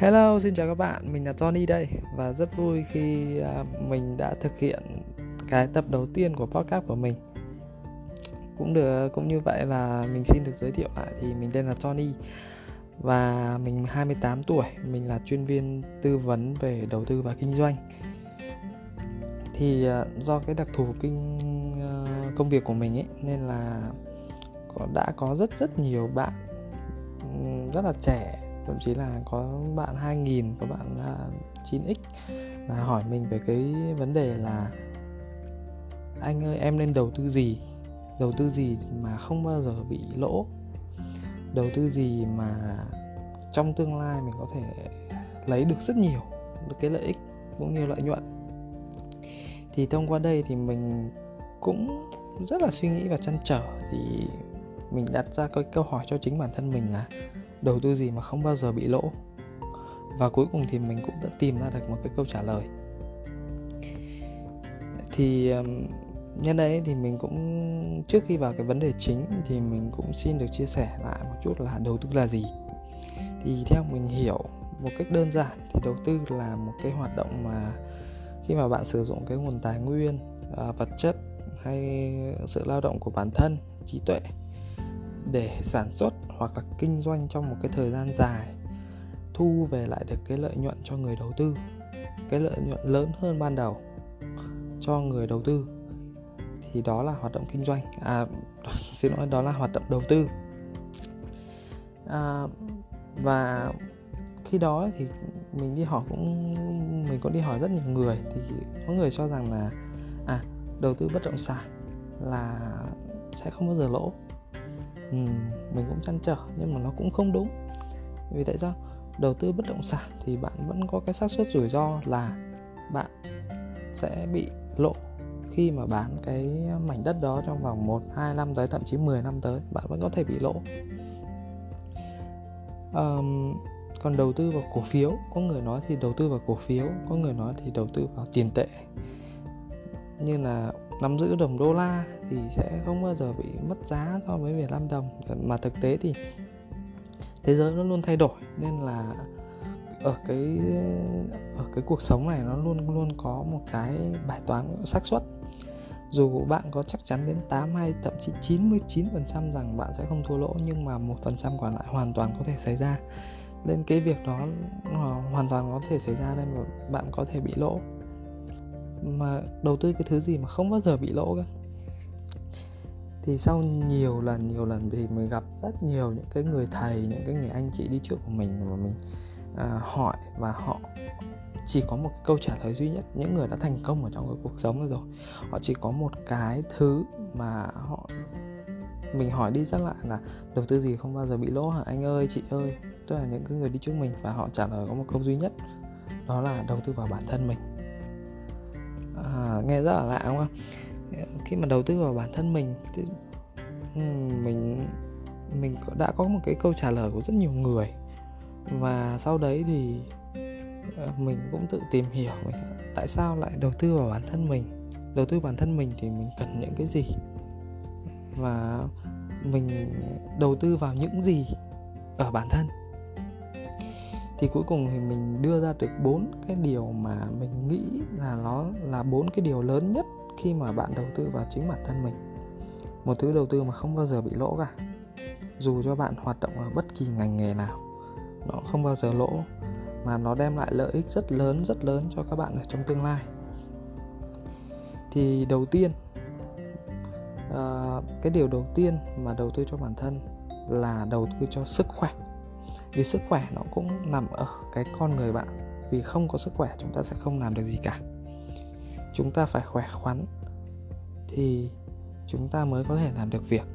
Hello, xin chào các bạn, mình là Tony đây và rất vui khi à, mình đã thực hiện cái tập đầu tiên của podcast của mình. Cũng được cũng như vậy là mình xin được giới thiệu lại thì mình tên là Tony và mình 28 tuổi, mình là chuyên viên tư vấn về đầu tư và kinh doanh. Thì à, do cái đặc thù kinh à, công việc của mình ấy nên là có đã có rất rất nhiều bạn ừ, rất là trẻ thậm chí là có bạn 2000 có bạn là 9x là hỏi mình về cái vấn đề là anh ơi, em nên đầu tư gì? Đầu tư gì mà không bao giờ bị lỗ? Đầu tư gì mà trong tương lai mình có thể lấy được rất nhiều được cái lợi ích cũng như lợi nhuận? Thì thông qua đây thì mình cũng rất là suy nghĩ và chăn trở. Thì mình đặt ra cái câu hỏi cho chính bản thân mình là đầu tư gì mà không bao giờ bị lỗ. Và cuối cùng thì mình cũng đã tìm ra được một cái câu trả lời. Thì nhân đây thì mình cũng trước khi vào cái vấn đề chính thì mình cũng xin được chia sẻ lại một chút là đầu tư là gì. Thì theo mình hiểu một cách đơn giản thì đầu tư là một cái hoạt động mà khi mà bạn sử dụng cái nguồn tài nguyên à, vật chất hay sự lao động của bản thân trí tuệ để sản xuất hoặc là kinh doanh trong một cái thời gian dài thu về lại được cái lợi nhuận cho người đầu tư cái lợi nhuận lớn hơn ban đầu cho người đầu tư. Thì đó là hoạt động kinh doanh. À xin lỗi đó là hoạt động đầu tư. À, và khi đó thì mình đi hỏi cũng mình cũng đi hỏi rất nhiều người. Thì có người cho rằng là à đầu tư bất động sản là sẽ không bao giờ lỗ ừ, mình cũng chăn trở nhưng mà nó cũng không đúng. Vì tại sao? Đầu tư bất động sản thì bạn vẫn có cái xác suất rủi ro là bạn sẽ bị lộ khi mà bán cái mảnh đất đó trong vòng 1, 2 năm tới thậm chí 10 năm tới bạn vẫn có thể bị lỗ um, còn đầu tư vào cổ phiếu có người nói thì đầu tư vào cổ phiếu có người nói thì đầu tư vào tiền tệ. Như là nắm giữ đồng đô la thì sẽ không bao giờ bị mất giá so với Việt Nam đồng. Mà thực tế thì thế giới nó luôn thay đổi, nên là ở cái ở cái cuộc sống này nó luôn luôn có một cái bài toán xác suất. Dù bạn có chắc chắn đến 8 hay thậm chí 99% rằng bạn sẽ không thua lỗ, nhưng mà một phần trăm còn lại hoàn toàn có thể xảy ra. Nên cái việc đó hoàn toàn có thể xảy ra nên mà bạn có thể bị lỗ. Mà đầu tư cái thứ gì mà không bao giờ bị lỗ cả thì sau nhiều lần nhiều lần thì mình gặp rất nhiều những cái người thầy những cái người anh chị đi trước của mình mà mình à, hỏi và họ chỉ có một cái câu trả lời duy nhất. Những người đã thành công ở trong cái cuộc sống này rồi họ chỉ có một cái thứ mà họ mình hỏi đi rất lại là đầu tư gì không bao giờ bị lỗ hả? Anh ơi chị ơi. Tức là những cái người đi trước mình và họ trả lời có một câu duy nhất đó là đầu tư vào bản thân mình. À, nghe rất là lạ đúng không? Khi mà đầu tư vào bản thân mình, thì mình mình đã có một cái câu trả lời của rất nhiều người. Và sau đấy thì ờ, mình cũng tự tìm hiểu mình tại sao lại đầu tư vào bản thân mình. Đầu tư bản thân mình thì mình cần những cái gì? Và mình đầu tư vào những gì ở bản thân? Thì cuối cùng thì mình đưa ra được bốn cái điều mà mình nghĩ là nó là bốn cái điều lớn nhất khi mà bạn đầu tư vào chính bản thân mình. Một thứ đầu tư mà không bao giờ bị lỗ cả. Dù cho bạn hoạt động ở bất kỳ ngành nghề nào nó không bao giờ lỗ mà nó đem lại lợi ích rất lớn rất lớn cho các bạn ở trong tương lai. Thì đầu tiên uh, cái điều đầu tiên mà đầu tư cho bản thân là đầu tư cho sức khỏe. Vì sức khỏe nó cũng nằm ở cái con người bạn. Vì không có sức khỏe chúng ta sẽ không làm được gì cả chúng ta phải khỏe khoắn thì chúng ta mới có thể làm được việc.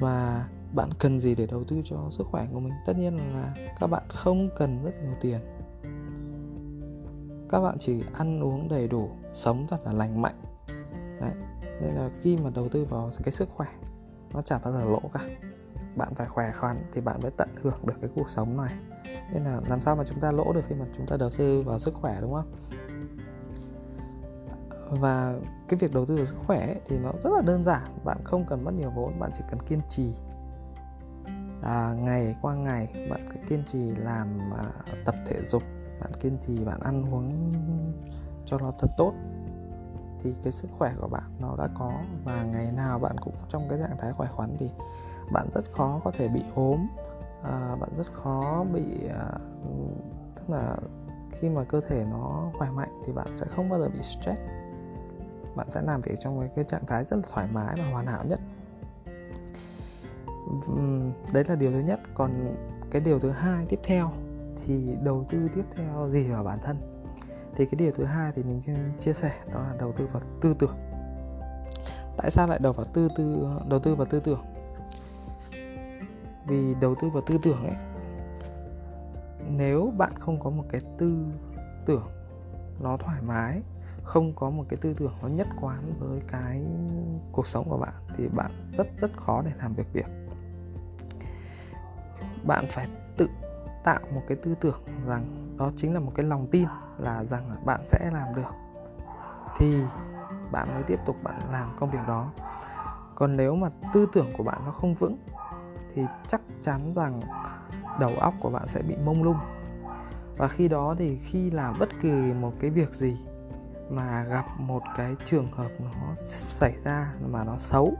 Và bạn cần gì để đầu tư cho sức khỏe của mình? Tất nhiên là các bạn không cần rất nhiều tiền. Các bạn chỉ ăn uống đầy đủ, sống thật là lành mạnh. Đấy. nên là khi mà đầu tư vào cái sức khỏe, nó chả bao giờ lỗ cả bạn phải khỏe khoắn thì bạn mới tận hưởng được cái cuộc sống này. Nên là làm sao mà chúng ta lỗ được khi mà chúng ta đầu tư vào sức khỏe đúng không? Và cái việc đầu tư vào sức khỏe ấy, thì nó rất là đơn giản bạn không cần mất nhiều vốn bạn chỉ cần kiên trì. À, ngày qua ngày bạn cứ kiên trì làm à, tập thể dục bạn kiên trì bạn ăn uống cho nó thật tốt thì cái sức khỏe của bạn nó đã có. Và ngày nào bạn cũng trong cái trạng thái khỏe khoắn thì bạn rất khó có thể bị ốm. À, bạn rất khó bị à, tức là khi mà cơ thể nó khỏe mạnh thì bạn sẽ không bao giờ bị stress. Bạn sẽ làm việc trong cái trạng thái rất là thoải mái và hoàn hảo nhất. Đấy là điều thứ nhất. Còn cái điều thứ hai tiếp theo thì đầu tư tiếp theo gì vào bản thân? Thì cái điều thứ hai thì mình chia sẻ đó là đầu tư vào tư tưởng. Tại sao lại đầu vào tư tư đầu tư vào tư tưởng? Vì đầu tư vào tư tưởng ấy. Nếu bạn không có một cái tư tưởng nó thoải mái, không có một cái tư tưởng nó nhất quán với cái cuộc sống của bạn, thì bạn rất rất khó để làm được việc bạn phải tự tạo một cái tư tưởng rằng đó chính là một cái lòng tin là rằng bạn sẽ làm được. Thì bạn mới tiếp tục bạn làm công việc đó. Còn nếu mà tư tưởng của bạn nó không vững thì chắc chắn rằng đầu óc của bạn sẽ bị mông lung. Và khi đó thì khi làm bất kỳ một cái việc gì mà gặp một cái trường hợp nó xảy ra mà nó xấu,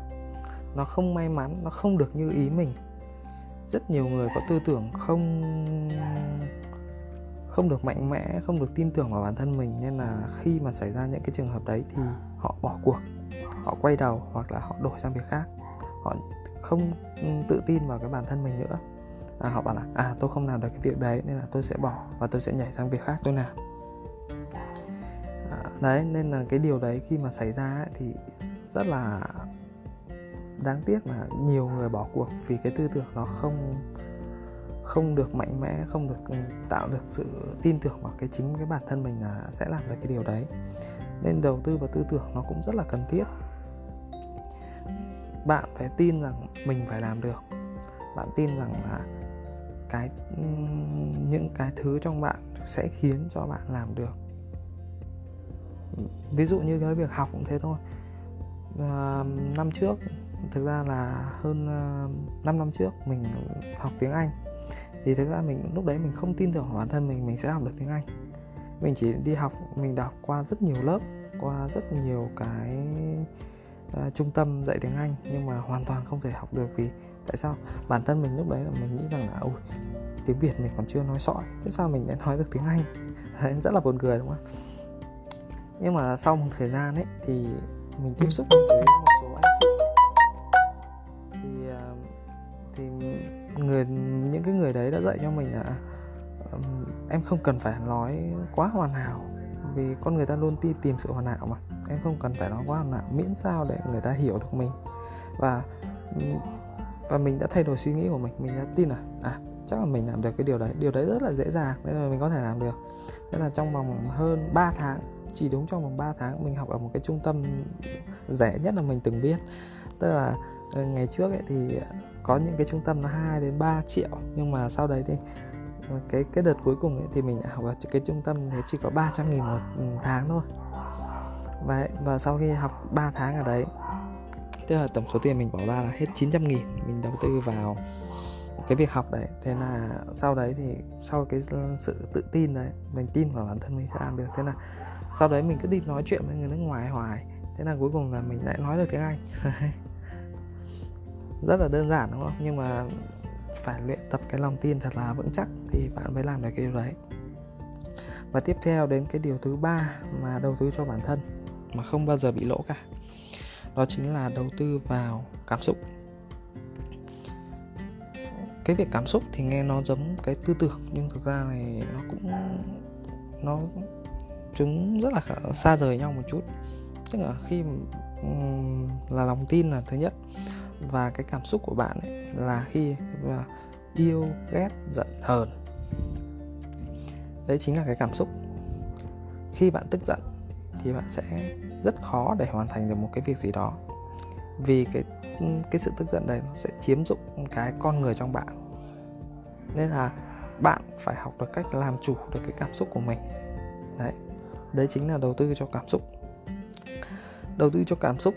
nó không may mắn, nó không được như ý mình, rất nhiều người có tư tưởng không không được mạnh mẽ, không được tin tưởng vào bản thân mình. Nên là khi mà xảy ra những cái trường hợp đấy thì họ bỏ cuộc, họ quay đầu hoặc là họ đổi sang việc khác, họ không tự tin vào cái bản thân mình nữa. À, họ bảo là à tôi không làm được cái việc đấy nên là tôi sẽ bỏ và tôi sẽ nhảy sang việc khác tôi làm. À, đấy nên là cái điều đấy khi mà xảy ra ấy, thì rất là đáng tiếc là nhiều người bỏ cuộc vì cái tư tưởng nó không không được mạnh mẽ không được tạo được sự tin tưởng vào cái chính cái bản thân mình là sẽ làm được cái điều đấy. Nên đầu tư vào tư tưởng nó cũng rất là cần thiết bạn phải tin rằng mình phải làm được. Bạn tin rằng là cái những cái thứ trong bạn sẽ khiến cho bạn làm được. Ví dụ như cái việc học cũng thế thôi. À, năm trước thực ra là hơn ờ, 5 năm trước mình học tiếng Anh. Thì thực ra mình lúc đấy mình không tin tưởng bản thân mình mình sẽ học được tiếng Anh. Mình chỉ đi học mình đọc qua rất nhiều lớp qua rất nhiều cái uh, trung tâm dạy tiếng Anh nhưng mà hoàn toàn không thể học được vì tại sao? Bản thân mình lúc đấy là mình nghĩ rằng là ôi tiếng Việt mình còn chưa nói sỏi thế sao mình lại nói được tiếng Anh? Đấy, rất là buồn cười đúng không nhưng mà sau một thời gian ấy thì mình tiếp xúc với một số anh chị. Thì uh, thì người những cái người đấy đã dạy cho mình là um, em không cần phải nói quá hoàn hảo vì con người ta luôn đi tìm sự hoàn hảo mà. Em không cần phải nói quá hoàn hảo, miễn sao để người ta hiểu được mình. Và và mình đã thay đổi suy nghĩ của mình mình đã tin là à chắc là mình làm được cái điều đấy. Điều đấy rất là dễ dàng, nên là mình có thể làm được. Thế là trong vòng hơn 3 tháng, chỉ đúng trong vòng 3 tháng, mình học ở một cái trung tâm rẻ nhất là mình từng biết. Tức là ờ, ngày trước ấy thì có những cái trung tâm nó 2 đến 3 triệu, nhưng mà sau đấy thì cái cái đợt cuối cùng ấy thì mình đã học ở cái trung tâm thì chỉ có 300 nghìn một tháng thôi. Và và sau khi học 3 tháng ở đấy, tức là tổng số tiền mình bỏ ra là hết 900 nghìn mình đầu tư vào cái việc học đấy. Thế là sau đấy thì sau cái sự tự tin đấy, mình tin vào bản thân mình sẽ làm được. Thế là sau đấy mình cứ đi nói chuyện với người nước ngoài hoài. Thế là cuối cùng là mình lại nói được tiếng anh. Rất là đơn giản, đúng không? Nhưng mà phải luyện tập cái lòng tin thật là vững chắc thì bạn mới làm được cái điều đấy. Và tiếp theo đến cái điều thứ ba mà đầu tư cho bản thân mà không bao giờ bị lỗ cả, đó chính là đầu tư vào cảm xúc. Cái việc cảm xúc thì nghe nó giống cái tư tưởng, nhưng thực ra này nó cũng, nó chúng rất là xa rời nhau một chút. Tức là khi là lòng tin là thứ nhất và cái cảm xúc của bạn ấy là khi mà yêu, ghét, giận, hờn. Đấy chính là cái cảm xúc. Khi bạn tức giận thì bạn sẽ rất khó để hoàn thành được một cái việc gì đó, vì cái ừ, cái sự tức giận đấy nó sẽ chiếm dụng cái con người trong bạn. Nên là bạn phải học được cách làm chủ được cái cảm xúc của mình. Đấy đấy chính là đầu tư cho cảm xúc. Đầu tư cho cảm xúc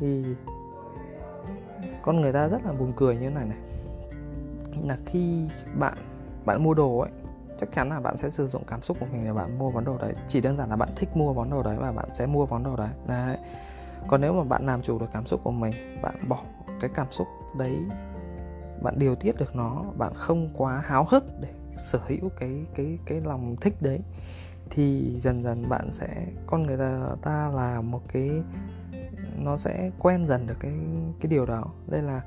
thì con người ta rất là buồn cười như thế này này. Là khi bạn bạn mua đồ ấy, chắc chắn là bạn sẽ sử dụng cảm xúc của mình để bạn mua món đồ đấy. Chỉ đơn giản là bạn thích mua món đồ đấy và bạn sẽ mua món đồ đấy. Đấy. Còn nếu mà bạn làm chủ được cảm xúc của mình, bạn bỏ cái cảm xúc đấy, bạn điều tiết được nó, bạn không quá háo hức để sở hữu cái cái cái lòng thích đấy, thì dần dần bạn sẽ, con người ta ta là một cái nó sẽ quen dần được cái cái điều đó. Đây là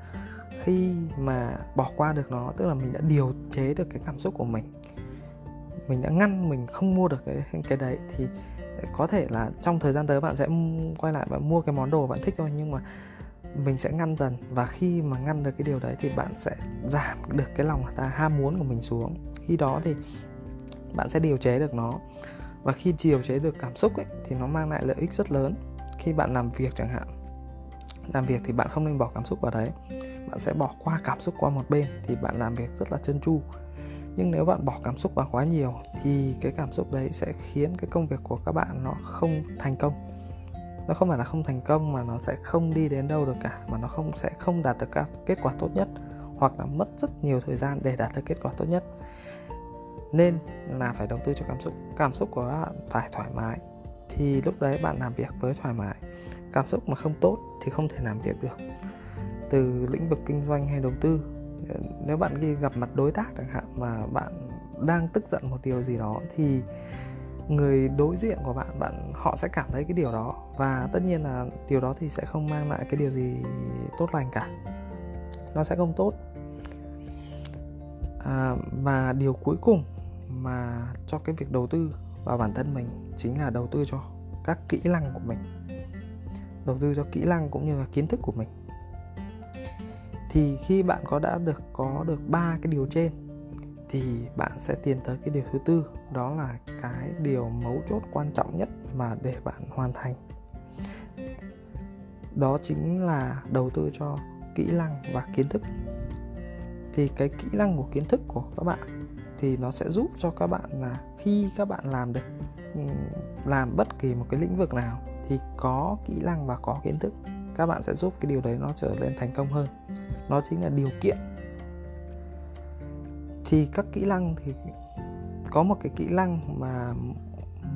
khi mà bỏ qua được nó, tức là mình đã điều chế được cái cảm xúc của mình mình đã ngăn mình không mua được cái cái đấy, thì có thể là trong thời gian tới bạn sẽ quay lại và mua cái món đồ bạn thích thôi, nhưng mà mình sẽ ngăn dần. Và khi mà ngăn được cái điều đấy thì bạn sẽ giảm được cái lòng ta, ham muốn của mình xuống. Khi đó thì bạn sẽ điều chế được nó. Và khi điều chế được cảm xúc ấy, thì nó mang lại lợi ích rất lớn khi bạn làm việc chẳng hạn. Làm việc thì bạn không nên bỏ cảm xúc vào đấy. Bạn sẽ bỏ qua cảm xúc qua một bên thì bạn làm việc rất là chân chu nhưng nếu bạn bỏ cảm xúc vào quá nhiều thì cái cảm xúc đấy sẽ khiến cái công việc của các bạn nó không thành công. Nó không phải là không thành công mà nó sẽ không đi đến đâu được cả, mà nó không, sẽ không đạt được các kết quả tốt nhất hoặc là mất rất nhiều thời gian để đạt được kết quả tốt nhất. Nên là phải đầu tư cho cảm xúc. Cảm xúc của bạn phải thoải mái thì lúc đấy bạn làm việc với thoải mái. Cảm xúc mà không tốt thì không thể làm việc được. Từ lĩnh vực kinh doanh hay đầu tư nếu bạn khi gặp mặt đối tác chẳng hạn mà bạn đang tức giận một điều gì đó thì người đối diện của bạn bạn họ sẽ cảm thấy cái điều đó. Và tất nhiên là điều đó thì sẽ không mang lại cái điều gì tốt lành cả. Nó sẽ không tốt. À, và điều cuối cùng mà cho cái việc đầu tư vào bản thân mình chính là đầu tư cho các kỹ năng của mình. Đầu tư cho kỹ năng cũng như là kiến thức của mình. Thì khi bạn có đã được, có được ba cái điều trên, thì bạn sẽ tiến tới cái điều thứ tư, đó là cái điều mấu chốt quan trọng nhất mà để bạn hoàn thành. Đó chính là đầu tư cho kỹ năng và kiến thức. Thì cái kỹ năng của kiến thức của các bạn thì nó sẽ giúp cho các bạn là khi các bạn làm được ừ, làm bất kỳ một cái lĩnh vực nào thì có kỹ năng và có kiến thức, các bạn sẽ giúp cái điều đấy nó trở nên thành công hơn. Nó chính là điều kiện. Thì các kỹ năng thì có một cái kỹ năng mà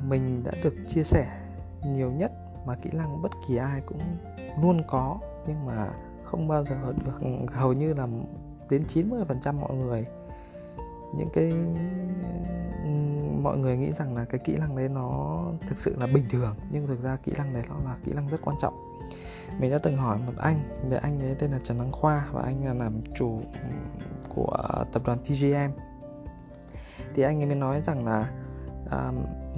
mình đã được chia sẻ nhiều nhất mà kỹ năng bất kỳ ai cũng luôn có nhưng mà không bao giờ được, hầu như là đến 90% mọi người những cái mọi người nghĩ rằng là cái kỹ năng đấy nó thực sự là bình thường nhưng thực ra kỹ năng đấy nó là kỹ năng rất quan trọng. Mình đã từng hỏi một anh để anh ấy tên là Trần Đăng Khoa và anh là làm chủ của tập đoàn TGM thì anh ấy mới nói rằng là à,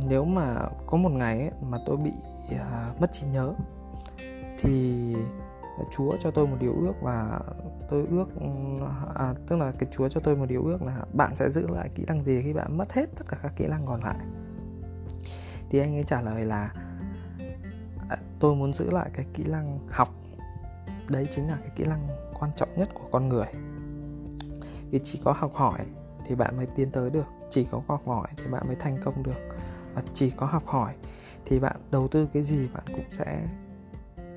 nếu mà có một ngày ấy, mà tôi bị à, mất trí nhớ thì Chúa cho tôi một điều ước và tôi ước à, tức là cái Chúa cho tôi một điều ước là bạn sẽ giữ lại kỹ năng gì khi bạn mất hết tất cả các kỹ năng còn lại. Thì anh ấy trả lời là à, tôi muốn giữ lại cái kỹ năng học. Đấy chính là cái kỹ năng quan trọng nhất của con người. Vì chỉ có học hỏi thì bạn mới tiến tới được chỉ có học hỏi thì bạn mới thành công được. Và chỉ có học hỏi thì bạn đầu tư cái gì bạn cũng sẽ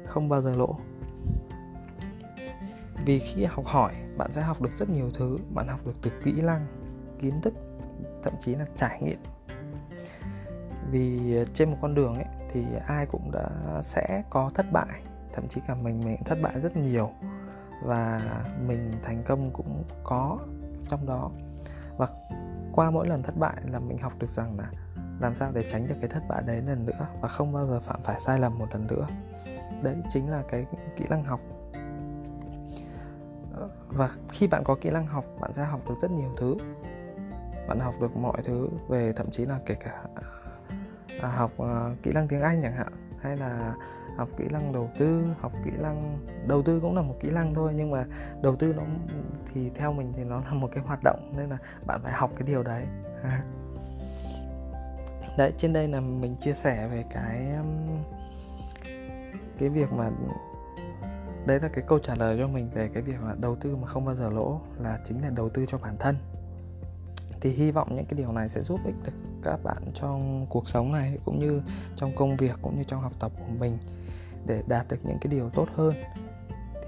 không bao giờ lỗ vì khi học hỏi, bạn sẽ học được rất nhiều thứ, bạn học được từ kỹ năng, kiến thức, thậm chí là trải nghiệm. Vì ờ, trên một con đường ấy, thì ai cũng đã, sẽ có thất bại, thậm chí cả mình mình thất bại rất nhiều. Và mình thành công cũng có trong đó. Và qua mỗi lần thất bại là mình học được rằng là làm sao để tránh được cái thất bại đấy lần nữa và không bao giờ phạm phải sai lầm một lần nữa. Đấy chính là cái kỹ năng học và khi bạn có kỹ năng học bạn sẽ học được rất nhiều thứ. Bạn học được mọi thứ về thậm chí là kể cả à, học à, kỹ năng tiếng anh chẳng hạn hay là học kỹ năng đầu tư học kỹ năng đầu tư cũng là một kỹ năng thôi nhưng mà đầu tư nó thì theo mình thì nó là một cái hoạt động nên là bạn phải học cái điều đấy. Đấy trên đây là mình chia sẻ về cái cái việc mà đấy là cái câu trả lời cho mình về cái việc là đầu tư mà không bao giờ lỗ là chính là đầu tư cho bản thân. Thì hy vọng những cái điều này sẽ giúp ích được các bạn trong cuộc sống này, cũng như trong công việc, cũng như trong học tập của mình, để đạt được những cái điều tốt hơn.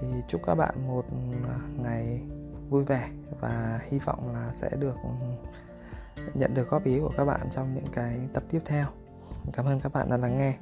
Thì chúc các bạn một à, ngày vui vẻ và hy vọng là sẽ được ừ, nhận được góp ý của các bạn trong những cái tập tiếp theo. Cảm ơn các bạn đã lắng nghe.